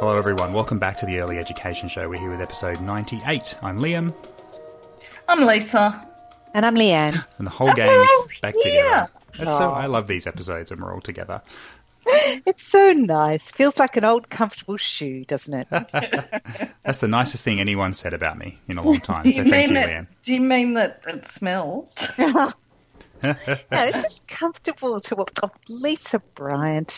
Hello, everyone. Welcome back to the Early Education Show. We're here with episode 98. I'm Liam, I'm Lisa. And I'm Leanne. and the whole gang Oh, is back yeah. together. That's so, I love these episodes when we're all together. It's so nice. Feels like an old comfortable shoe, doesn't it? That's the nicest thing anyone said about me in a long time. Do So you thank mean you, that? Leanne. Do you mean that it smells? no, it's just comfortable to walk. Oh, Lisa Bryant.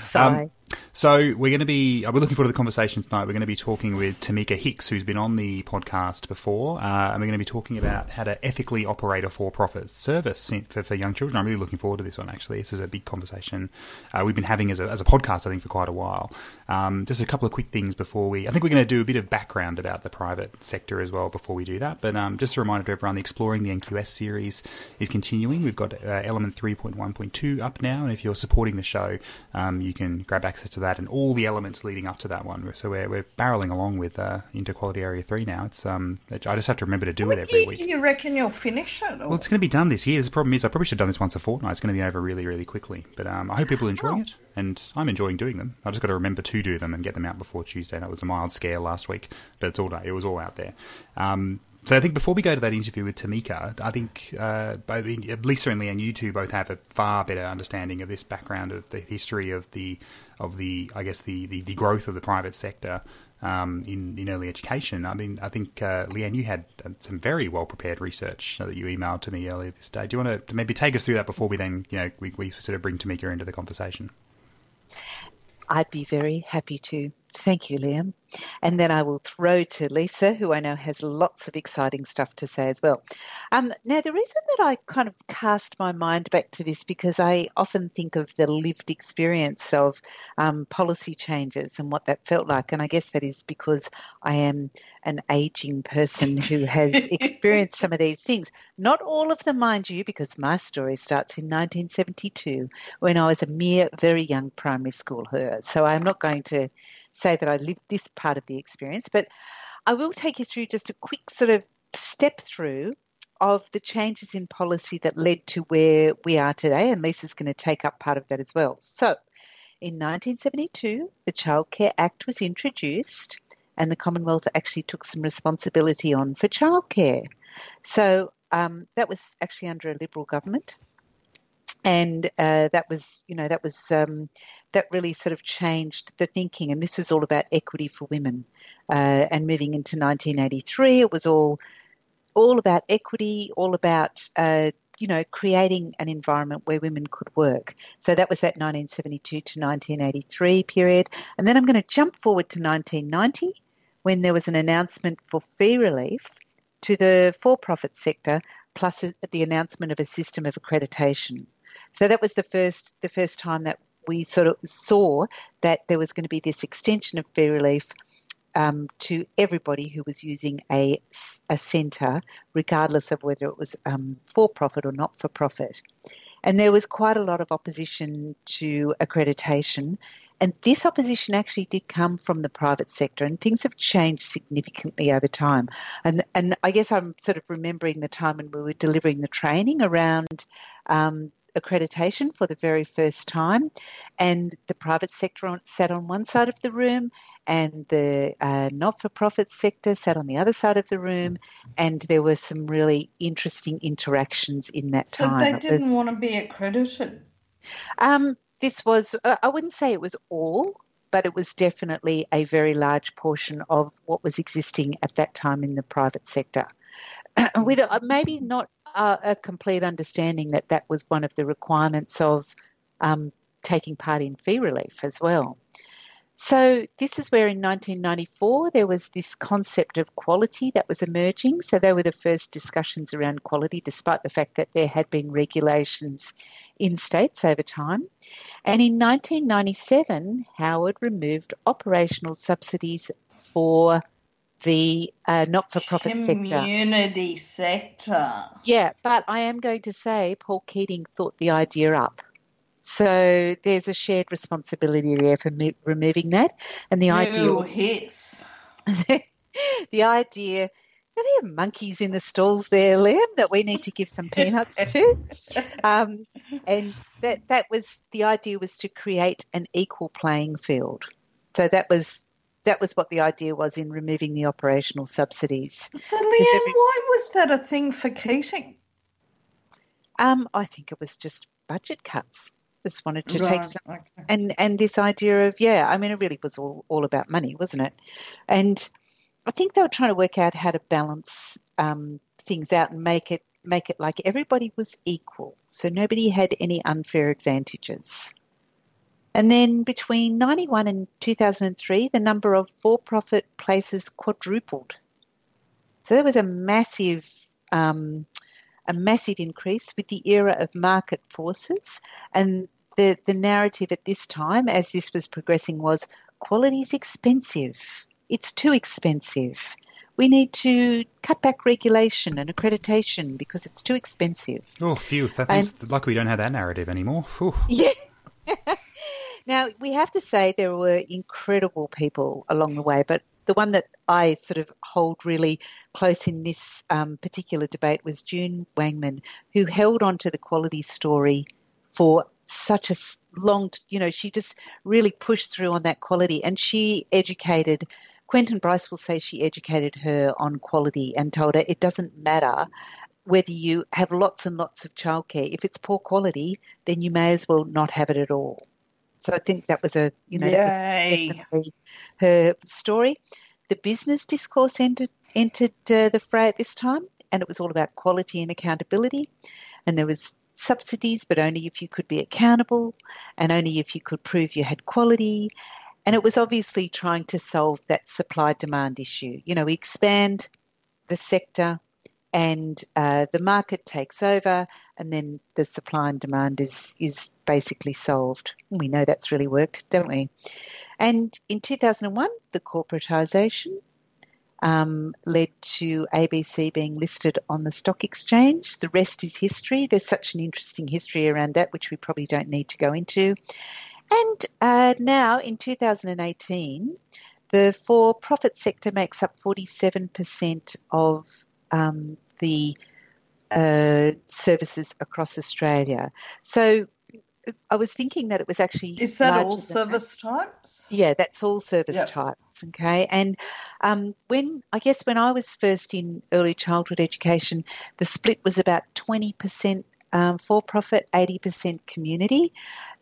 Sigh. So we're going to be uh, we're looking forward to the conversation tonight. We're going to be talking with Tamika Hicks, who's been on the podcast before, uh, and we're going to be talking about how to ethically operate a for-profit service for, for young children. I'm really looking forward to this one. Actually, this is a big conversation uh, we've been having as a, as a podcast, I think, for quite a while. Um, just a couple of quick things before we. I think we're going to do a bit of background about the private sector as well before we do that. But um, just a reminder to everyone: the Exploring the NQS series is continuing. We've got uh, Element 3.1.2 up now, and if you're supporting the show, um, you can grab access to that and all the elements leading up to that one. So we're, we're barreling along with uh, into Quality Area 3 now. It's um, I just have to remember to do it every do, week. do you reckon you'll finish it? Or? Well, it's going to be done this year. The problem is, I probably should have done this once a fortnight. It's going to be over really, really quickly. But um, I hope people are enjoying Oh. it, and I'm enjoying doing them. I just got to remember to do them and get them out before Tuesday. And that was a mild scare last week, but it's all day. It was all out there. Um, so I think before we go to that interview with Tamika, I think uh, Lisa and Leanne, you two both have a far better understanding of this background of the history of the of the I guess the the, the growth of the private sector um, in in early education. I mean, I think uh, Leanne, you had uh, some very well prepared research that you emailed to me earlier this day. Do you want to maybe take us through that before we then you know we, we sort of bring Tamika into the conversation? I'd be very happy to. Thank you, Liam. And then I will throw to Lisa, who I know has lots of exciting stuff to say as well. Um, now, the reason that I kind of cast my mind back to this because I often think of the lived experience of um, policy changes and what that felt like. And I guess that is because I am an aging person who has experienced some of these things. Not all of them, mind you, because my story starts in 1972 when I was a mere, very young primary school her. So I'm not going to say that I lived this part of the experience, but I will take you through just a quick sort of step through of the changes in policy that led to where we are today, and Lisa's going to take up part of that as well. So, in 1972, the Child Care Act was introduced, and the Commonwealth actually took some responsibility on for childcare. So, um, that was actually under a Liberal government and uh, that was you know that was um, that really sort of changed the thinking. And this was all about equity for women. Uh, and moving into 1983 it was all all about equity all about uh, you know creating an environment where women could work. So that was that 1972 to 1983 period. And then i'm going to jump forward to 1990 when there was an announcement for fee relief to the for-profit sector plus the announcement of a system of accreditation so that was the first the first time that we sort of saw that there was going to be this extension of fee relief um, to everybody who was using a, a centre, regardless of whether it was um, for profit or not for profit. And there was quite a lot of opposition to accreditation. And this opposition actually did come from the private sector, and things have changed significantly over time. And, and I guess I'm sort of remembering the time when we were delivering the training around um, accreditation for the very first time, and the private sector on, sat on one side of the room, and the uh, not-for-profit sector sat on the other side of the room, and there were some really interesting interactions in that so time. they didn't was- want to be accredited. um, this was, uh, I wouldn't say it was all, but it was definitely a very large portion of what was existing at that time in the private sector. With uh, maybe not uh, a complete understanding that that was one of the requirements of um, taking part in fee relief as well. So, this is where in 1994 there was this concept of quality that was emerging. So, they were the first discussions around quality, despite the fact that there had been regulations in states over time. And in 1997, Howard removed operational subsidies for the uh, not for profit sector. Community sector. Yeah, but I am going to say Paul Keating thought the idea up. So there's a shared responsibility there for mo- removing that. And the idea was- hits. the idea Are there monkeys in the stalls there, Liam, that we need to give some peanuts to? Um, and that that was the idea was to create an equal playing field. So that was that was what the idea was in removing the operational subsidies. So, Leanne, every... why was that a thing for Keating? Um, I think it was just budget cuts. Just wanted to right, take some, okay. and and this idea of yeah, I mean, it really was all all about money, wasn't it? And I think they were trying to work out how to balance um, things out and make it make it like everybody was equal, so nobody had any unfair advantages. And then between 91 and 2003, the number of for profit places quadrupled. So there was a massive, um, a massive increase with the era of market forces. And the, the narrative at this time, as this was progressing, was quality is expensive. It's too expensive. We need to cut back regulation and accreditation because it's too expensive. Oh, phew. That and, like we don't have that narrative anymore. Yeah. Now, we have to say there were incredible people along the way, but the one that I sort of hold really close in this um, particular debate was June Wangmann, who held on to the quality story for such a long, you know, she just really pushed through on that quality and she educated. Quentin Bryce will say she educated her on quality and told her it doesn't matter whether you have lots and lots of childcare. If it's poor quality, then you may as well not have it at all. So I think that was a you know her story. The business discourse entered entered uh, the fray at this time, and it was all about quality and accountability. And there was subsidies, but only if you could be accountable, and only if you could prove you had quality. And it was obviously trying to solve that supply demand issue. You know, we expand the sector, and uh, the market takes over, and then the supply and demand is is basically solved. We know that's really worked, don't we? And in 2001, the corporatisation um, led to ABC being listed on the stock exchange. The rest is history. There's such an interesting history around that, which we probably don't need to go into. And uh, now in 2018, the for profit sector makes up 47% of um, the uh, services across Australia. So I was thinking that it was actually. Is that all service that. types? Yeah, that's all service yep. types. Okay. And um, when, I guess, when I was first in early childhood education, the split was about 20% um, for profit, 80% community.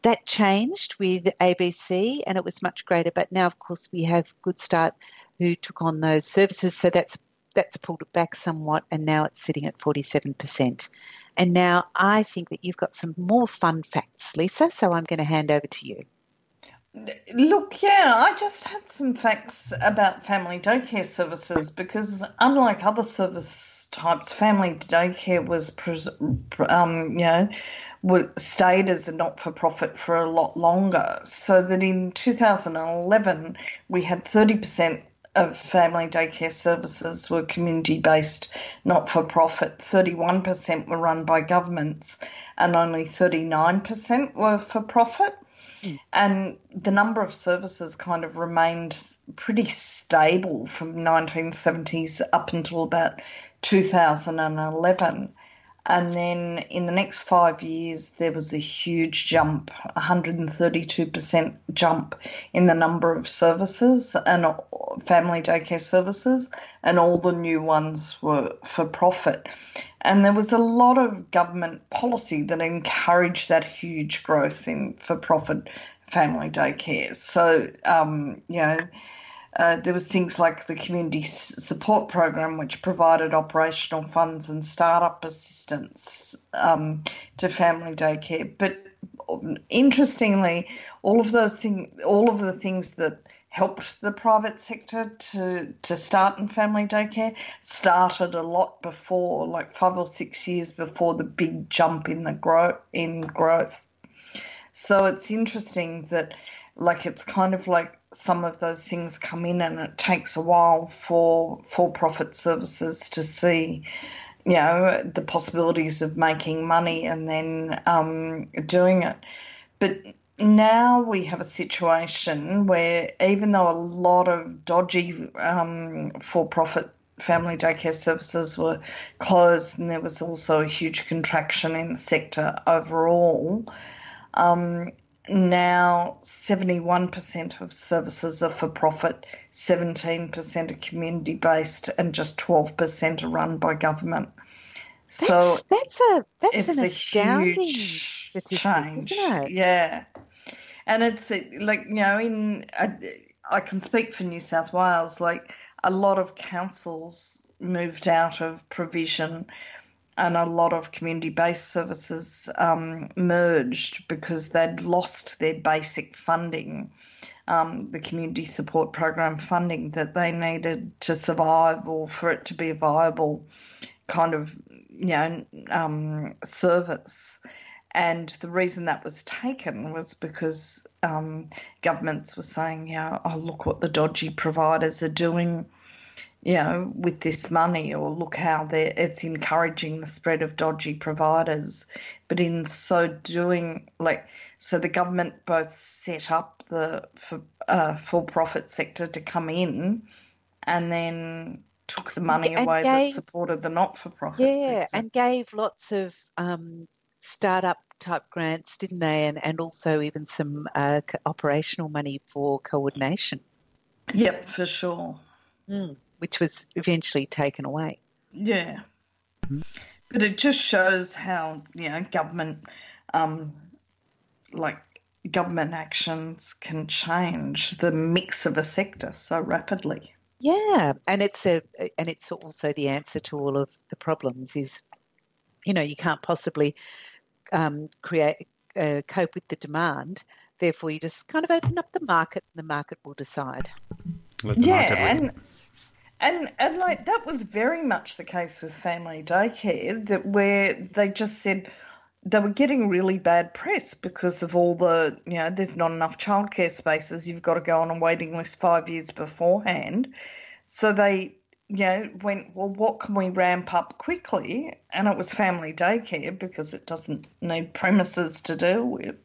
That changed with ABC and it was much greater. But now, of course, we have Good Start who took on those services. So that's that's pulled it back somewhat, and now it's sitting at 47%. And now I think that you've got some more fun facts, Lisa, so I'm going to hand over to you. Look, yeah, I just had some facts about family daycare services because, unlike other service types, family daycare was, um, you know, stayed as a not for profit for a lot longer. So that in 2011, we had 30% of family daycare services were community based, not for profit. 31% were run by governments, and only 39% were for profit. Mm. And the number of services kind of remained pretty stable from 1970s up until about 2011. And then in the next five years, there was a huge jump 132% jump in the number of services and family daycare services, and all the new ones were for profit. And there was a lot of government policy that encouraged that huge growth in for profit family daycare. So, um, you know, uh, there was things like the community support program, which provided operational funds and startup assistance um, to family daycare. But um, interestingly, all of those things, all of the things that helped the private sector to to start in family daycare started a lot before, like five or six years before the big jump in the growth in growth. So it's interesting that, like, it's kind of like some of those things come in and it takes a while for for profit services to see you know the possibilities of making money and then um, doing it but now we have a situation where even though a lot of dodgy um, for profit family daycare services were closed, and there was also a huge contraction in the sector overall. Um, now, 71% of services are for profit, 17% are community based, and just 12% are run by government. That's, so that's a that's an astounding huge change, isn't it? Yeah, and it's uh, like you know, in I, I can speak for New South Wales. Like a lot of councils moved out of provision and a lot of community based services um, merged because they'd lost their basic funding, um, the community support program funding that they needed to survive or for it to be a viable kind of you know um, service. And the reason that was taken was because um, governments were saying, know, oh, look what the dodgy providers are doing you know, with this money, or look how it's encouraging the spread of dodgy providers. But in so doing, like, so the government both set up the for, uh, for-profit sector to come in, and then took the money and away gave, that supported the not-for-profit. Yeah, sector. and gave lots of um, startup type grants, didn't they? And and also even some uh, operational money for coordination. Yep, for sure. Mm which was eventually taken away. Yeah. But it just shows how, you know, government, um, like government actions can change the mix of a sector so rapidly. Yeah, and it's a and it's also the answer to all of the problems is, you know, you can't possibly um, create uh, cope with the demand. Therefore, you just kind of open up the market, and the market will decide. yeah, and and and like that was very much the case with family daycare that where they just said they were getting really bad press because of all the you know there's not enough childcare spaces you've got to go on a waiting list five years beforehand. So they you know went well what can we ramp up quickly? And it was family daycare because it doesn't need premises to deal with.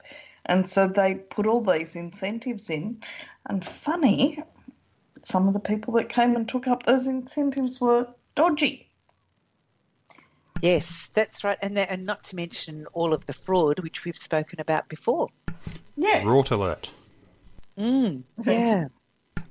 And so they put all these incentives in. And funny some of the people that came and took up those incentives were dodgy. Yes, that's right, and that, and not to mention all of the fraud which we've spoken about before. Yeah, rort alert. Mm, yeah.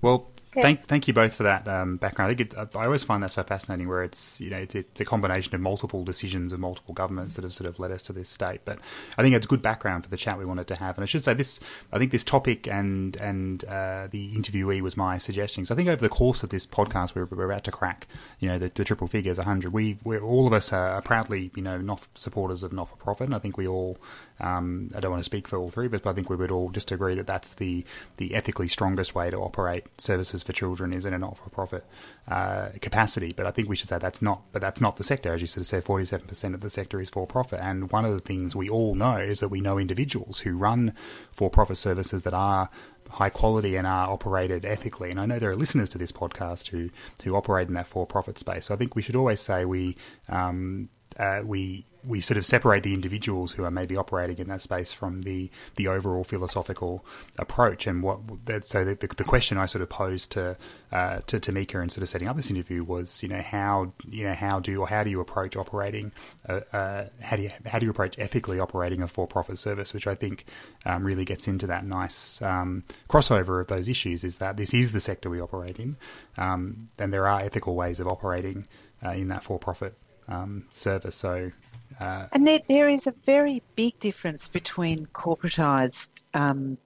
Well, Thank, thank you both for that um, background. I think it, I always find that so fascinating, where it's you know it's, it's, a combination of multiple decisions of multiple governments that have sort of led us to this state. But I think it's good background for the chat we wanted to have. And I should say this: I think this topic and and uh, the interviewee was my suggestion. So I think over the course of this podcast, we're, we're about to crack you know the, the triple figures, hundred. We we're all of us are proudly you know not supporters of not for profit, and I think we all um, I don't want to speak for all three of us, but I think we would all just agree that that's the, the ethically strongest way to operate services for children is in a not for profit uh, capacity. But I think we should say that's not, but that's not the sector. As you sort of said, 47% of the sector is for profit. And one of the things we all know is that we know individuals who run for profit services that are high quality and are operated ethically. And I know there are listeners to this podcast who, who operate in that for profit space. So I think we should always say we, um, uh, we we sort of separate the individuals who are maybe operating in that space from the, the overall philosophical approach. And what so the, the question I sort of posed to uh, to Tamika in sort of setting up this interview was, you know, how you know how do or how do you approach operating, uh, uh, how do you how do you approach ethically operating a for profit service, which I think um, really gets into that nice um, crossover of those issues. Is that this is the sector we operate in, um, and there are ethical ways of operating uh, in that for profit um, service. So uh, and there, there is a very big difference between corporatised um,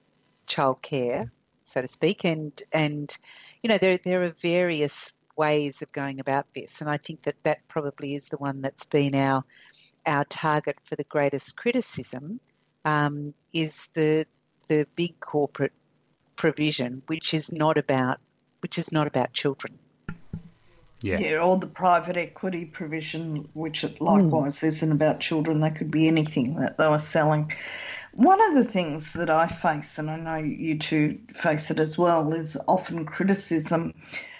childcare, so to speak, and and you know there there are various ways of going about this, and I think that that probably is the one that's been our our target for the greatest criticism um, is the the big corporate provision, which is not about which is not about children. Yeah. yeah, or the private equity provision, which likewise mm. isn't about children. They could be anything that they were selling. One of the things that I face, and I know you two face it as well, is often criticism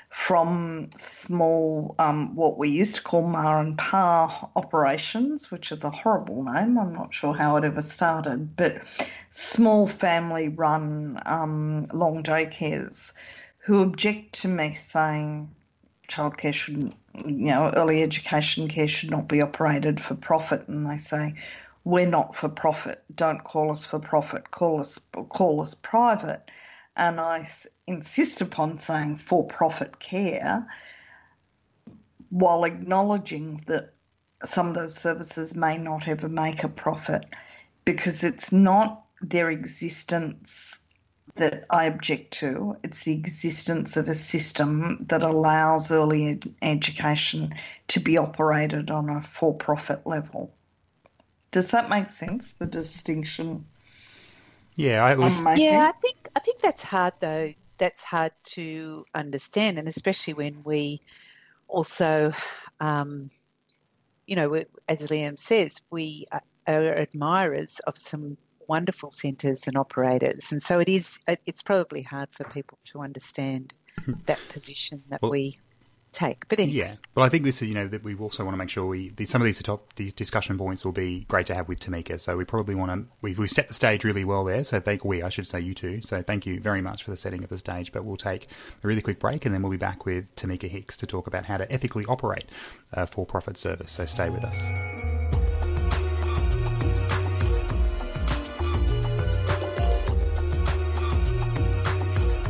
from small, um, what we used to call Mar and pa operations, which is a horrible name. I'm not sure how it ever started, but small family run um, long daycares who object to me saying childcare shouldn't you know, early education care should not be operated for profit, and they say, we're not for profit. Don't call us for profit. Call us call us private. And I insist upon saying for profit care, while acknowledging that some of those services may not ever make a profit, because it's not their existence that I object to. It's the existence of a system that allows early ed- education to be operated on a for profit level. Does that make sense? The distinction. Yeah, I, yeah. I think I think that's hard though. That's hard to understand, and especially when we also, um, you know, as Liam says, we are admirers of some wonderful centres and operators, and so it is. It's probably hard for people to understand hmm. that position that well, we take. But anyway. yeah, well, I think this is you know that we also want to make sure we some of these top these discussion points will be great to have with Tamika. So we probably want to we've, we've set the stage really well there. So thank we I should say you too. So thank you very much for the setting of the stage. But we'll take a really quick break and then we'll be back with Tamika Hicks to talk about how to ethically operate a for-profit service. So stay with us.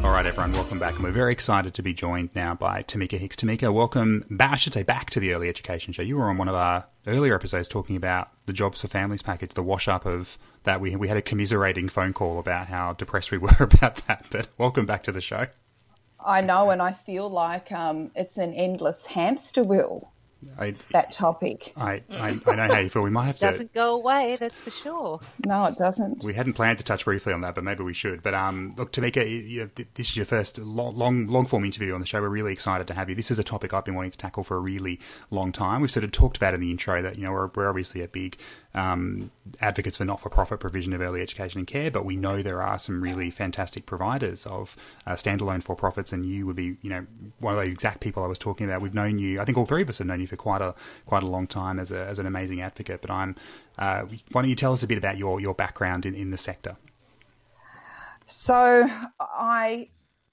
All right, everyone, welcome back. And we're very excited to be joined now by Tamika Hicks. Tamika, welcome back, I should say back to the Early Education Show. You were on one of our earlier episodes talking about the Jobs for Families package, the wash up of that. We, we had a commiserating phone call about how depressed we were about that. But welcome back to the show. I know, and I feel like um, it's an endless hamster wheel. I, that topic. I, I, I, know how you feel. We might have to. Doesn't go away, that's for sure. No, it doesn't. We hadn't planned to touch briefly on that, but maybe we should. But um, look, Tamika, you, this is your first long, long, long form interview on the show. We're really excited to have you. This is a topic I've been wanting to tackle for a really long time. We've sort of talked about in the intro that you know we're, we're obviously a big um, advocates for not-for-profit provision of early education and care, but we know there are some really fantastic providers of uh, standalone for-profits, and you would be, you know, one of the exact people I was talking about. We've known you. I think all three of us have known you for quite a quite a long time as a, as an amazing advocate. But I'm. Uh, why don't you tell us a bit about your your background in, in the sector? So I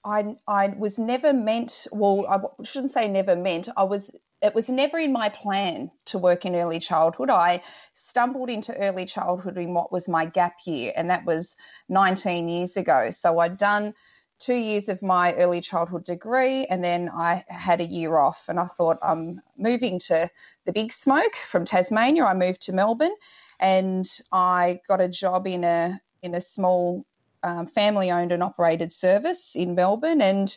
I, I was never meant, well, I shouldn't say never meant, I was it was never in my plan to work in early childhood. I stumbled into early childhood in what was my gap year, and that was 19 years ago. So I'd done two years of my early childhood degree, and then I had a year off. And I thought, I'm moving to the big smoke from Tasmania. I moved to Melbourne, and I got a job in a in a small um, family owned and operated service in Melbourne, and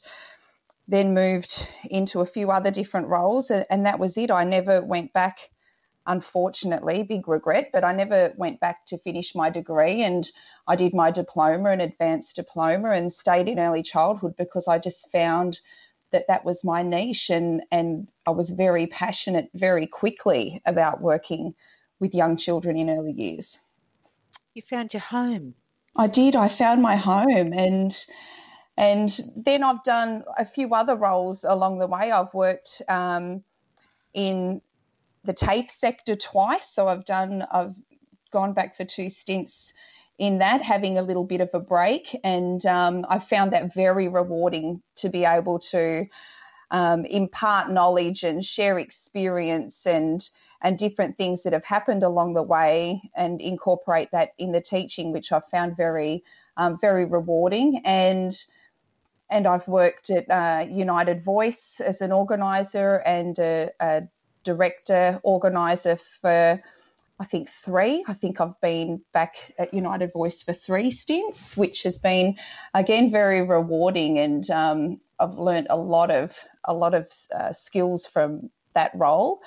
then moved into a few other different roles, and that was it. I never went back, unfortunately, big regret, but I never went back to finish my degree. And I did my diploma, an advanced diploma, and stayed in early childhood because I just found that that was my niche, and and I was very passionate very quickly about working with young children in early years. You found your home. I did. I found my home, and and then I've done a few other roles along the way. I've worked um, in the TAFE sector twice. So I've done, I've gone back for two stints in that, having a little bit of a break. And um, I found that very rewarding to be able to um, impart knowledge and share experience and and different things that have happened along the way and incorporate that in the teaching, which I found very um, very rewarding. And and I've worked at uh, United Voice as an organizer and a, a director organizer for I think three. I think I've been back at United Voice for three stints, which has been again very rewarding, and um, I've learned a lot of a lot of uh, skills from that role.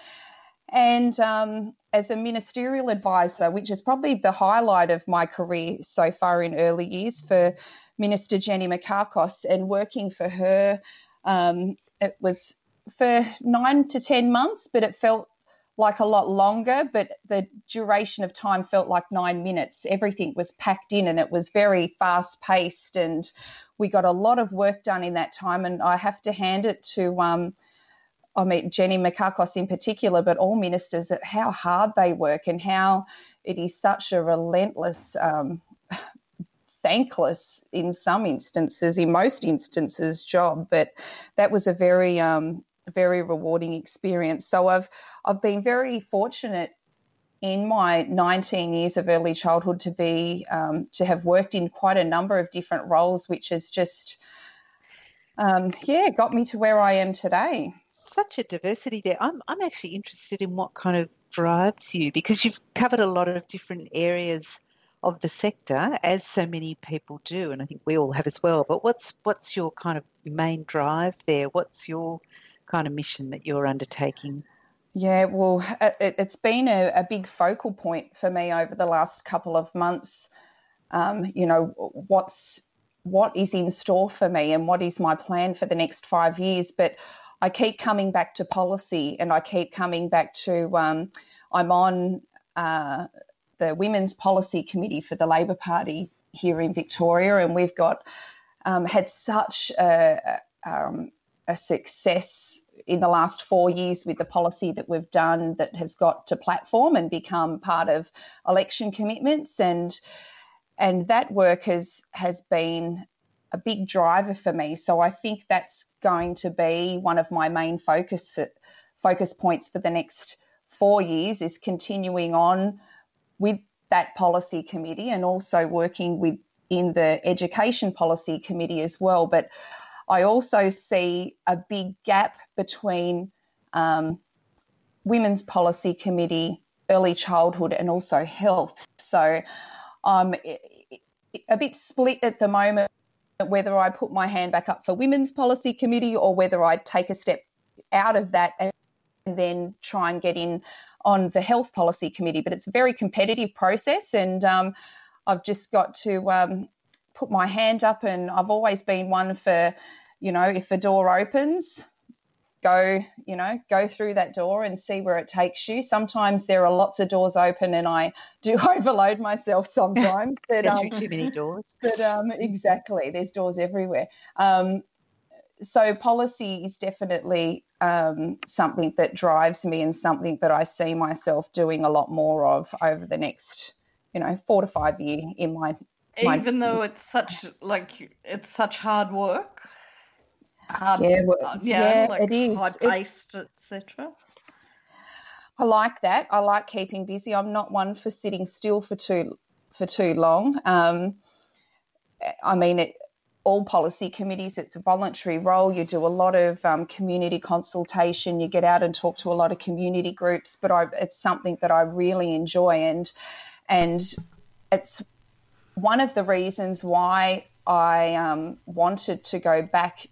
And um, as a ministerial advisor, which is probably the highlight of my career so far in early years for Minister Jenny Mikakos, and working for her, um, it was for nine to 10 months, but it felt like a lot longer, but the duration of time felt like nine minutes. Everything was packed in and it was very fast paced, and we got a lot of work done in that time. And I have to hand it to um, I mean, Jenny Mikakos in particular, but all ministers, how hard they work and how it is such a relentless, um, thankless in some instances, in most instances, job. But that was a very, um, very rewarding experience. So I've I've been very fortunate in my 19 years of early childhood to be um, to have worked in quite a number of different roles, which has just um, yeah got me to where I am today. Such a diversity there. I'm I'm actually interested in what kind of drives you because you've covered a lot of different areas of the sector, as so many people do, and I think we all have as well. But what's what's your kind of main drive there? What's your kind of mission that you're undertaking? Yeah, well, it, has been a, a, big focal point for me over the last couple of months. Um, you know, what's what is in store for me and what is my plan for the next five years. But I keep coming back to policy and I keep coming back to um, I'm on uh, the Women's Policy Committee for the Labor Party here in Victoria, and we've got um, had such a, um, a success in the last four years with the policy that we've done that has got to platform and become part of election commitments and and that work has has been a big driver for me so I think that's going to be one of my main focus focus points for the next four years is continuing on with that policy committee and also working with in the education policy committee as well. But I also see a big gap between um, women's policy committee, early childhood, and also health. So I'm a bit split at the moment whether I put my hand back up for women's policy committee or whether I take a step out of that and then try and get in on the health policy committee. But it's a very competitive process, and um, I've just got to um, put my hand up. And I've always been one for, you know, if a door opens, go, you know, go through that door and see where it takes you. Sometimes there are lots of doors open, and I do overload myself sometimes. But, um, too many doors. But um, exactly, there's doors everywhere. Um, so policy is definitely um, something that drives me and something that I see myself doing a lot more of over the next, you know, four to five year in my. my Even though it's such like it's such hard work. Hard, yeah, well, yeah, yeah like it is. Hard paced, etc. I like that. I like keeping busy. I'm not one for sitting still for too for too long. Um, I mean, it, all policy committees. It's a voluntary role. You do a lot of um, community consultation. You get out and talk to a lot of community groups. But I, it's something that I really enjoy, and and it's one of the reasons why I um, wanted to go back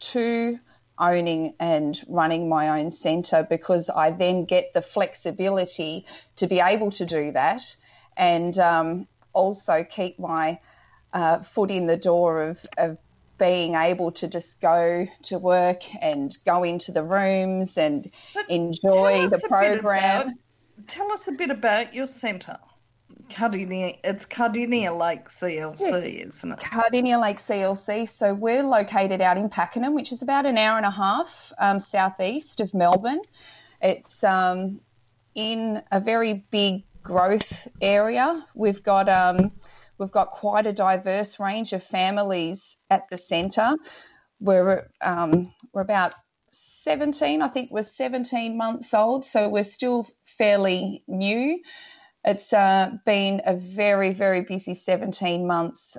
to owning and running my own centre because I then get the flexibility to be able to do that and um, also keep my uh, foot in the door of, of being able to just go to work and go into the rooms and so enjoy the program. About, tell us a bit about your centre. Cardinia, it's Cardinia Lakes ELC, yeah. isn't it? Cardinia Lakes ELC. So we're located out in Pakenham, which is about an hour and a half um, southeast of Melbourne. It's um, in a very big growth area. We've got um, We've got quite a diverse range of families at the centre. We're, um, we're about 17, I think we're 17 months old, so we're still fairly new. It's uh, been a very, very busy 17 months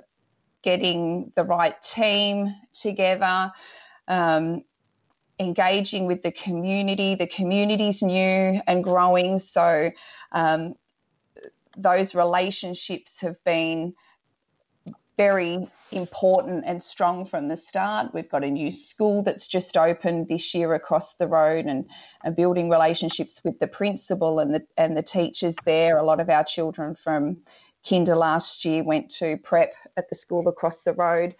getting the right team together, um, engaging with the community. The community's new and growing, so um, those relationships have been very important and strong from the start. We've got a new school that's just opened this year across the road and, and building relationships with the principal and the and the teachers there. A lot of our children from kinder last year went to prep at the school across the road.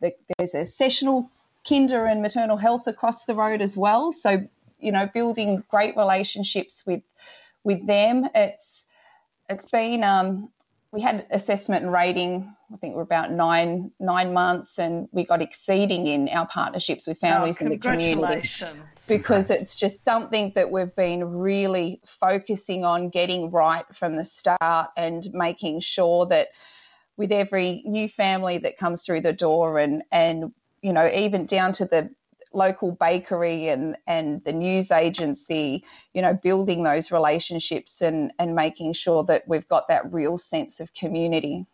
There's a sessional kinder and maternal health across the road as well. So, you know, building great relationships with with them. It's it's been um, we had assessment and rating. I think we're about nine nine months, and we got exceeding in our partnerships with oh, families oh, in the community because it's just something that we've been really focusing on getting right from the start and making sure that with every new family that comes through the door and and you know even down to the local bakery and and the news agency you know building those relationships and and making sure that we've got that real sense of community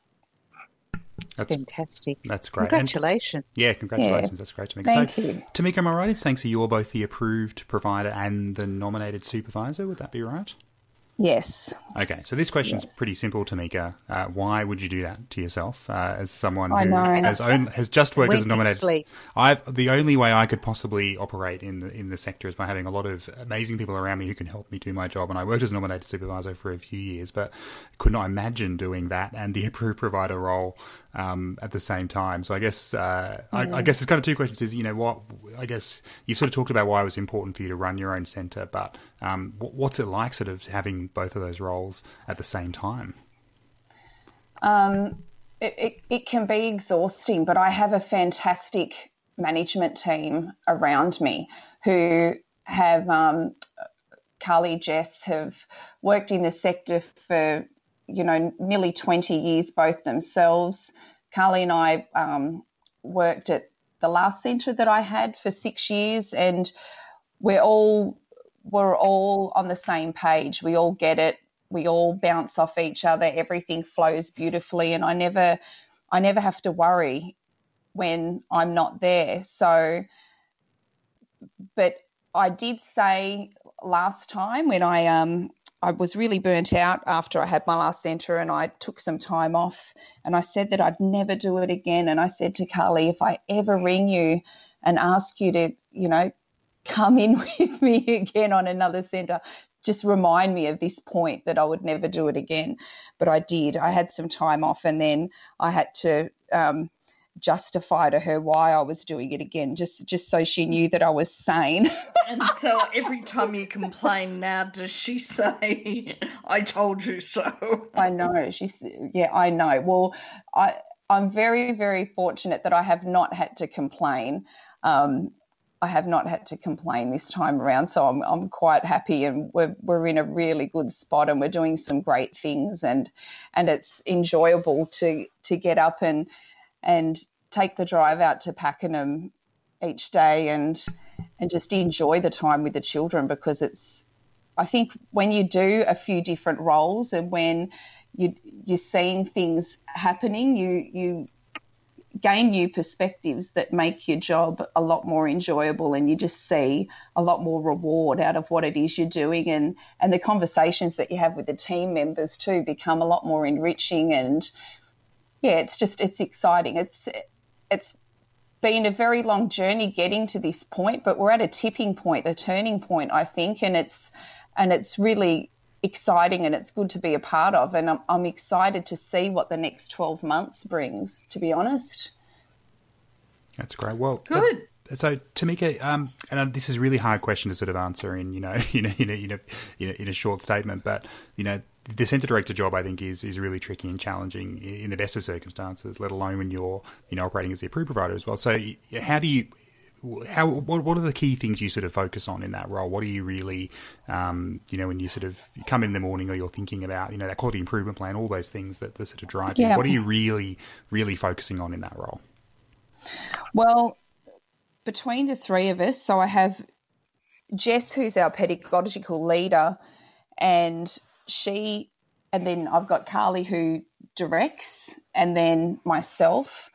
that's fantastic. That's great. Congratulations. And, yeah, congratulations. Yeah. That's great, Tamika. Thank so, you. Tamika, am I right in saying so you're both the approved provider and the nominated supervisor? Would that be right? Yes. Okay, so this question is yes. pretty simple, Tamika. Uh, why would you do that to yourself uh, as someone who has own, has just worked as a nominated? I've the only way I could possibly operate in the in the sector is by having a lot of amazing people around me who can help me do my job. And I worked as a nominated supervisor for a few years, but could not imagine doing that and the approved provider role um, at the same time. So I guess uh, I, I, guess it's kind of two questions. Is you know what I guess you've sort of talked about why it was important for you to run your own centre, but um, what's it like, sort of having both of those roles at the same time? Um, it, it, it can be exhausting, but I have a fantastic management team around me who have um, Carly, Jess have worked in the sector for you know, nearly 20 years both themselves. Carly and I um, worked at the last centre that I had for six years, and we're all we're all on the same page. We all get it. We all bounce off each other. Everything flows beautifully, and I never I never have to worry when I'm not there. So, but I did say last time when I um I was really burnt out after I had my last centre and I took some time off and I said that I'd never do it again. And I said to Carly, if I ever ring you and ask you to, you know, come in with me again on another centre, just remind me of this point that I would never do it again. But I did. I had some time off and then I had to um, justify to her why I was doing it again, just just so she knew that I was sane. and so every time you complain now, does she say, "I told you so"? I know. She's yeah, I know. Well, I I'm very very fortunate that I have not had to complain. Um, I have not had to complain this time around, so I'm I'm quite happy, and we're we're in a really good spot, and we're doing some great things, and and it's enjoyable to to get up and and take the drive out to Pakenham each day and and just enjoy the time with the children because it's I think when you do a few different roles and when you you're seeing things happening, you you gain new perspectives that make your job a lot more enjoyable and you just see a lot more reward out of what it is you're doing. And and the conversations that you have with the team members too become a lot more enriching and yeah, it's just it's exciting. It's it's been a very long journey getting to this point, but we're at a tipping point, a turning point, I think, and it's and it's really exciting and it's good to be a part of. And I'm, I'm excited to see what the next 12 months brings, to be honest. That's great. Well, good. So Tamika, um, and this is a really hard question to sort of answer in you know you know in a, in a, in a, in a short statement, but you know the centre director job, I think, is is really tricky and challenging in the best of circumstances. Let alone when you're you know operating as the approved provider as well. So how do you how what, what are the key things you sort of focus on in that role? What are you really, um, you know, when you sort of you come in the morning or you're thinking about, you know, that quality improvement plan, all those things that, that sort of drive you. What are you really, really focusing on in that role? Well, between the three of us, so I have Jess, who's our pedagogical leader, and she, and then I've got Carly who directs, and then myself,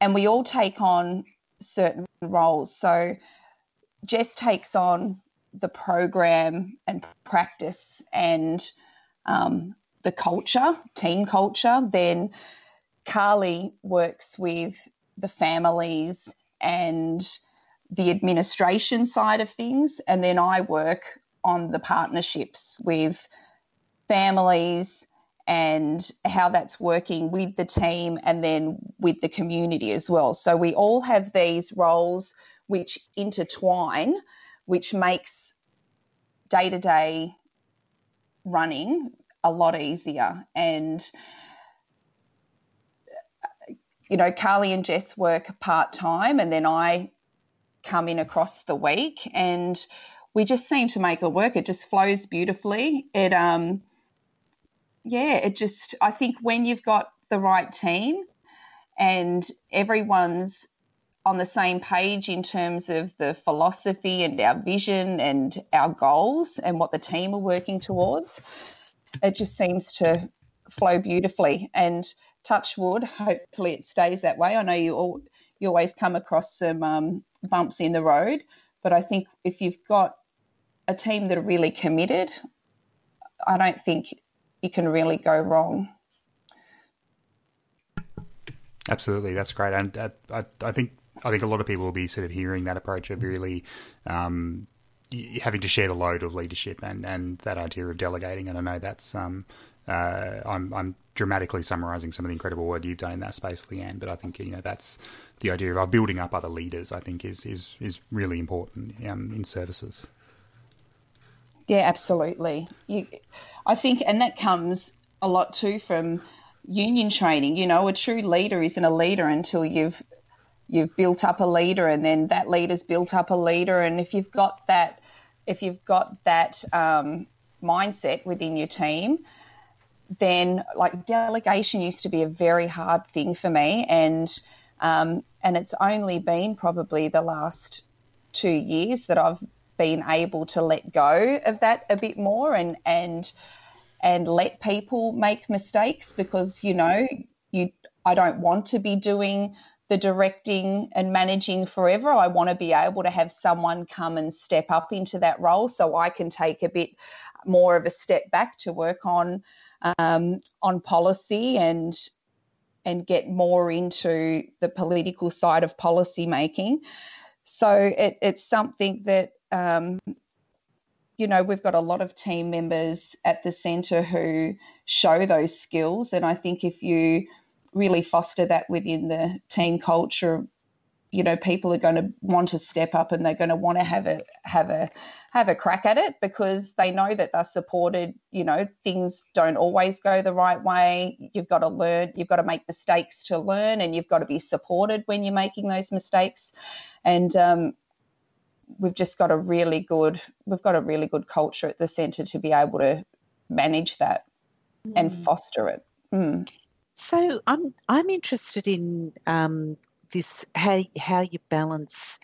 and we all take on certain roles. So Jess takes on the program and practice and um, the culture, team culture. Then Carly works with the families and the administration side of things. And then I work on the partnerships with families and how that's working with the team and then with the community as well. So we all have these roles which intertwine, which makes day to day running a lot easier. And, you know, Carly and Jess work part time and then I come in across the week and we just seem to make it work. It just flows beautifully. It, um, yeah, it just, I think when you've got the right team and everyone's on the same page in terms of the philosophy and our vision and our goals and what the team are working towards. It just seems to flow beautifully and touch wood. Hopefully, it stays that way. I know you all you always come across some um, bumps in the road, but I think if you've got a team that are really committed, I don't think you can really go wrong. Absolutely, that's great, and uh, I, I think I think a lot of people will be sort of hearing that approach of really um, having to share the load of leadership and, and that idea of delegating. And I know that's um, uh, I'm, I'm dramatically summarising some of the incredible work you've done in that space, Leanne. But I think you know that's the idea of building up other leaders. I think is is is really important um, in services. Yeah, absolutely. You, I think, and that comes a lot too from union training. You know, a true leader isn't a leader until you've you've built up a leader, and then that leader's built up a leader. And if you've got that, if you've got that um, mindset within your team, then like delegation used to be a very hard thing for me, and um, and it's only been probably the last two years that I've been able to let go of that a bit more and and and let people make mistakes because you know you I don't want to be doing the directing and managing forever. I want to be able to have someone come and step up into that role so I can take a bit more of a step back to work on um, on policy and and get more into the political side of policy making. So it, it's something that um, you know, we've got a lot of team members at the centre who show those skills. And I think if you really foster that within the team culture, you know, people are going to want to step up and they're going to want to have a have a have a crack at it because they know that they're supported. You know, things don't always go the right way. You've got to learn. You've got to make mistakes to learn, and you've got to be supported when you're making those mistakes. And um, we've just got a really good we've got a really good culture at the centre to be able to manage that mm. and foster it. Mm. So I'm I'm interested in um, this how how you balance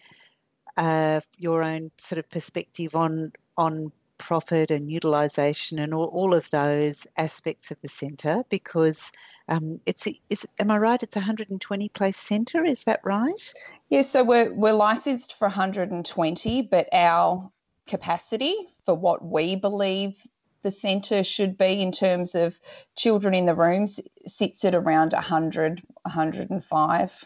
uh, your own sort of perspective on on profit and utilisation and all, all of those aspects of the centre because um, it's is am I right? It's a 120 place centre, is that right? Yeah, so we're we're licensed for 120, but our capacity for what we believe the centre should be in terms of children in the rooms sits at around 100, 105.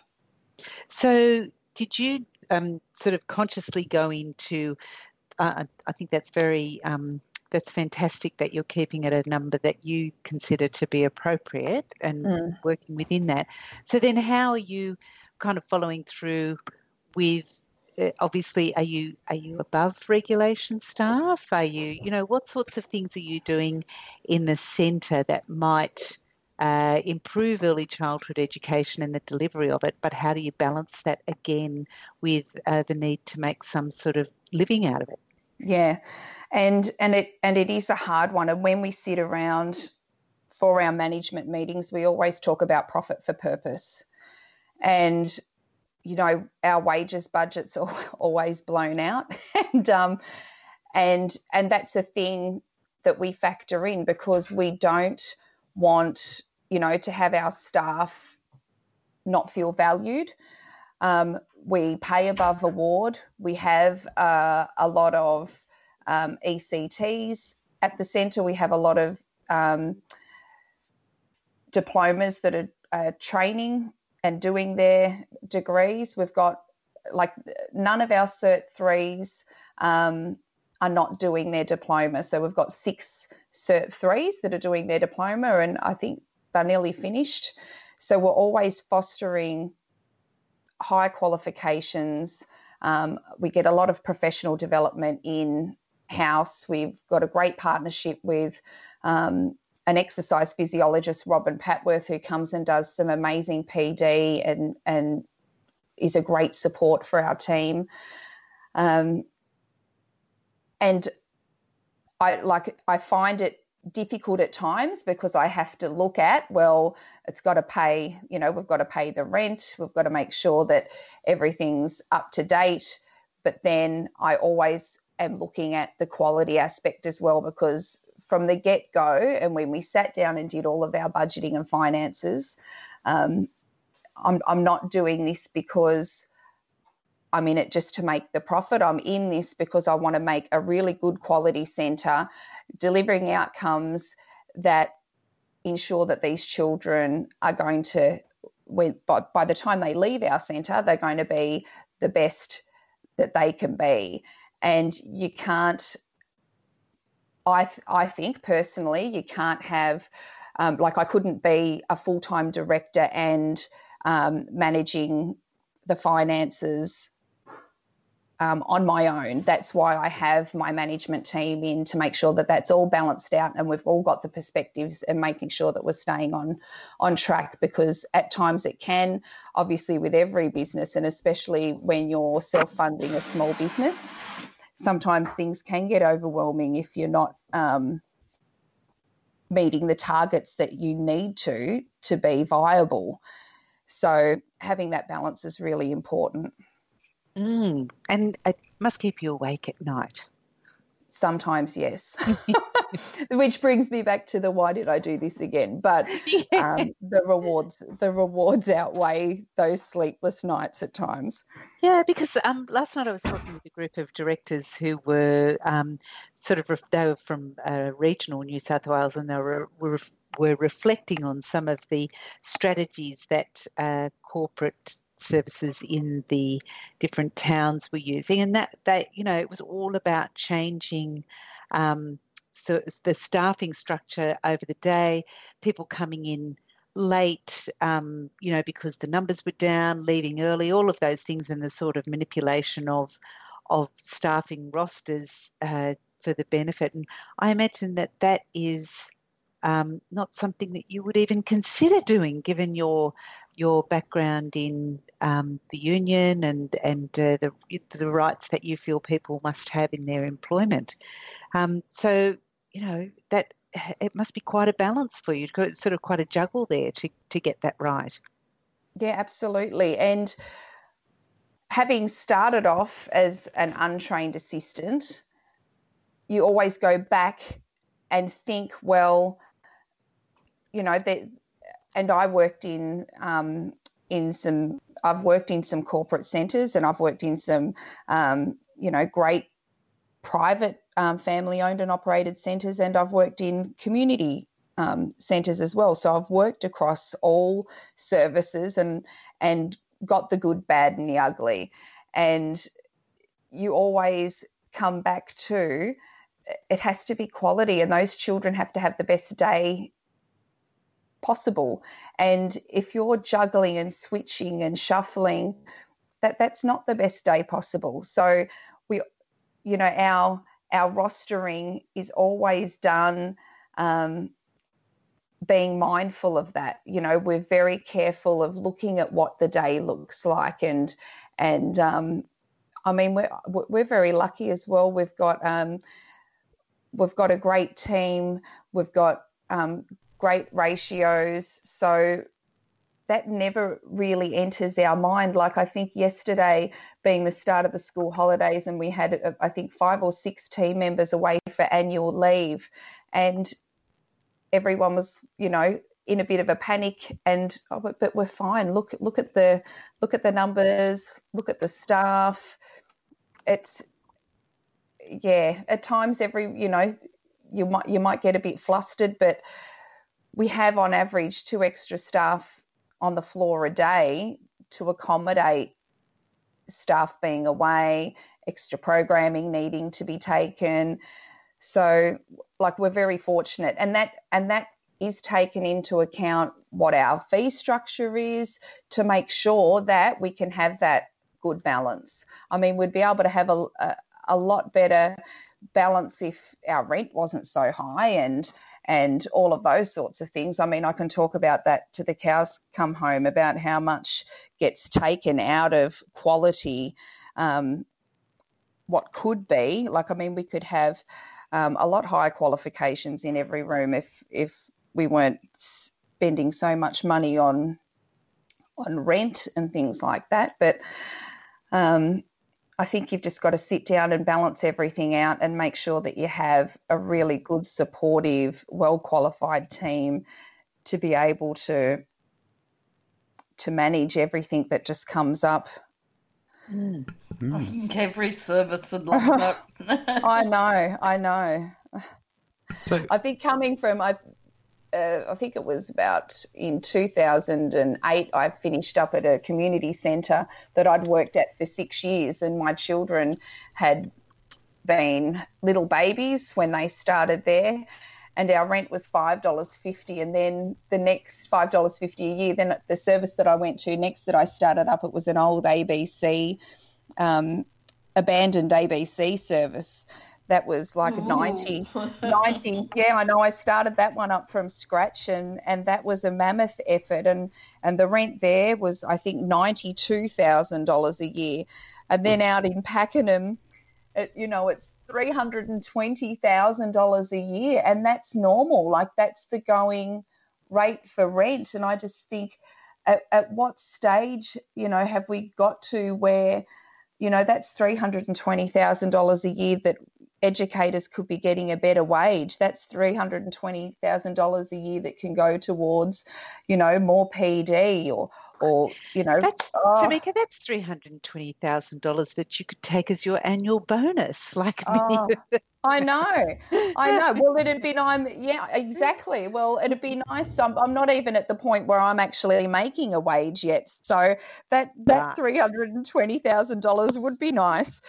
So, did you um, sort of consciously go into? Uh, I think that's very um, that's fantastic that you're keeping at a number that you consider to be appropriate and mm. working within that. So then, how are you kind of following through with? Uh, obviously, are you are you above regulation staff? Are you you know what sorts of things are you doing in the centre that might uh, improve early childhood education and the delivery of it, but how do you balance that again with uh, the need to make some sort of living out of it? Yeah, and and it and it is a hard one. And when we sit around for our management meetings, we always talk about profit for purpose, and you know our wages budgets are always blown out, and um, and and that's a thing that we factor in because we don't want you know to have our staff not feel valued. Um, we pay above award. We have uh, a lot of um, ECTs at the centre. We have a lot of um, diplomas that are uh, training and doing their degrees. We've got like none of our Cert threes um, are not doing their diploma. So we've got six Cert threes that are doing their diploma, and I think they're nearly finished. So we're always fostering high qualifications. Um, we get a lot of professional development in house. We've got a great partnership with um, an exercise physiologist, Robin Patworth, who comes and does some amazing PD and and is a great support for our team. Um, and I like I find it difficult at times because I have to look at, well, it's got to pay, you know, we've got to pay the rent, we've got to make sure that everything's up to date. But then I always am looking at the quality aspect as well because from the get go, and when we sat down and did all of our budgeting and finances, um, I'm, I'm not doing this because I'm in it just to make the profit. I'm in this because I want to make a really good quality centre, delivering outcomes that ensure that these children are going to, when, by, by the time they leave our centre, they're going to be the best that they can be. And you can't, I, I think personally, you can't have, um, like, I couldn't be a full time director and um, managing the finances um, on my own. That's why I have my management team in to make sure that that's all balanced out and we've all got the perspectives and making sure that we're staying on on track. Because at times it can, obviously, with every business, and especially when you're self funding a small business, sometimes things can get overwhelming if you're not. Um, meeting the targets that you need to to be viable so having that balance is really important Mm, and it must keep you awake at night. Sometimes, yes. Which brings me back to the why did I do this again? But um, the rewards, the rewards outweigh those sleepless nights at times. Yeah, because um, last night I was talking with a group of directors who were um, sort of they were from uh, regional New South Wales, and they were, were were reflecting on some of the strategies that uh, corporate services in the different towns we're using, and that that you know it was all about changing. Um, so the staffing structure over the day, people coming in late, um, you know, because the numbers were down, leaving early, all of those things, and the sort of manipulation of of staffing rosters uh, for the benefit. And I imagine that that is um, not something that you would even consider doing, given your your background in um, the union and and uh, the the rights that you feel people must have in their employment. Um, so you know that it must be quite a balance for you. It's sort of quite a juggle there to to get that right. Yeah, absolutely. And having started off as an untrained assistant, you always go back and think, well, you know, that and I worked in um, in some. I've worked in some corporate centres, and I've worked in some, um, you know, great private um, family owned and operated centres, and I've worked in community um, centres as well. So I've worked across all services and and got the good, bad, and the ugly. And you always come back to it has to be quality, and those children have to have the best day possible. And if you're juggling and switching and shuffling, that that's not the best day possible. So we, you know, our our rostering is always done. Um, being mindful of that you know we're very careful of looking at what the day looks like and and um, i mean we're we're very lucky as well we've got um, we've got a great team we've got um, great ratios. So that never really enters our mind. Like I think yesterday being the start of the school holidays, and we had uh, I think five or six team members away for annual leave, and everyone was you know in a bit of a panic and oh, but, but we're fine. Look look at the look at the numbers. Look at the staff. It's yeah. At times, every you know you might you might get a bit flustered, but we have on average two extra staff on the floor a day to accommodate staff being away, extra programming needing to be taken. So like we're very fortunate and that and that is taken into account what our fee structure is to make sure that we can have that good balance. I mean, we'd be able to have a, a, a lot better balance if our rent wasn't so high and and all of those sorts of things. I mean, I can talk about that to the cows come home about how much gets taken out of quality, um, what could be. Like, I mean, we could have um, a lot higher qualifications in every room if if we weren't spending so much money on on rent and things like that. But um, I think you've just got to sit down and balance everything out and make sure that you have a really good, supportive, well qualified team to be able to to manage everything that just comes up. Mm. I think every service would love that. I know, I know. So I think coming from I uh, I think it was about in 2008, I finished up at a community centre that I'd worked at for six years, and my children had been little babies when they started there. And our rent was five dollars fifty, and then the next five dollars fifty a year. Then the service that I went to next that I started up, it was an old ABC, um, abandoned ABC service, that was like a 90, 90 yeah i know i started that one up from scratch and and that was a mammoth effort and and the rent there was i think $92000 a year. And then hmm. out in pakenham it, you know it's $320000 a year and that's normal like that's the going rate for rent. And i just think at, at what stage you know have we got to where you know that's $320,000 a year that educators could be getting a better wage. That's $320,000 a year that can go towards, you know, more PD or, or you know. That's, oh. Tamika, that's $320,000 that you could take as your annual bonus. Like oh, I know, I know. Well, it'd be nice. Yeah, exactly. Well, it'd be nice. I'm, I'm not even at the point where I'm actually making a wage yet. So that, that $320,000 would be nice.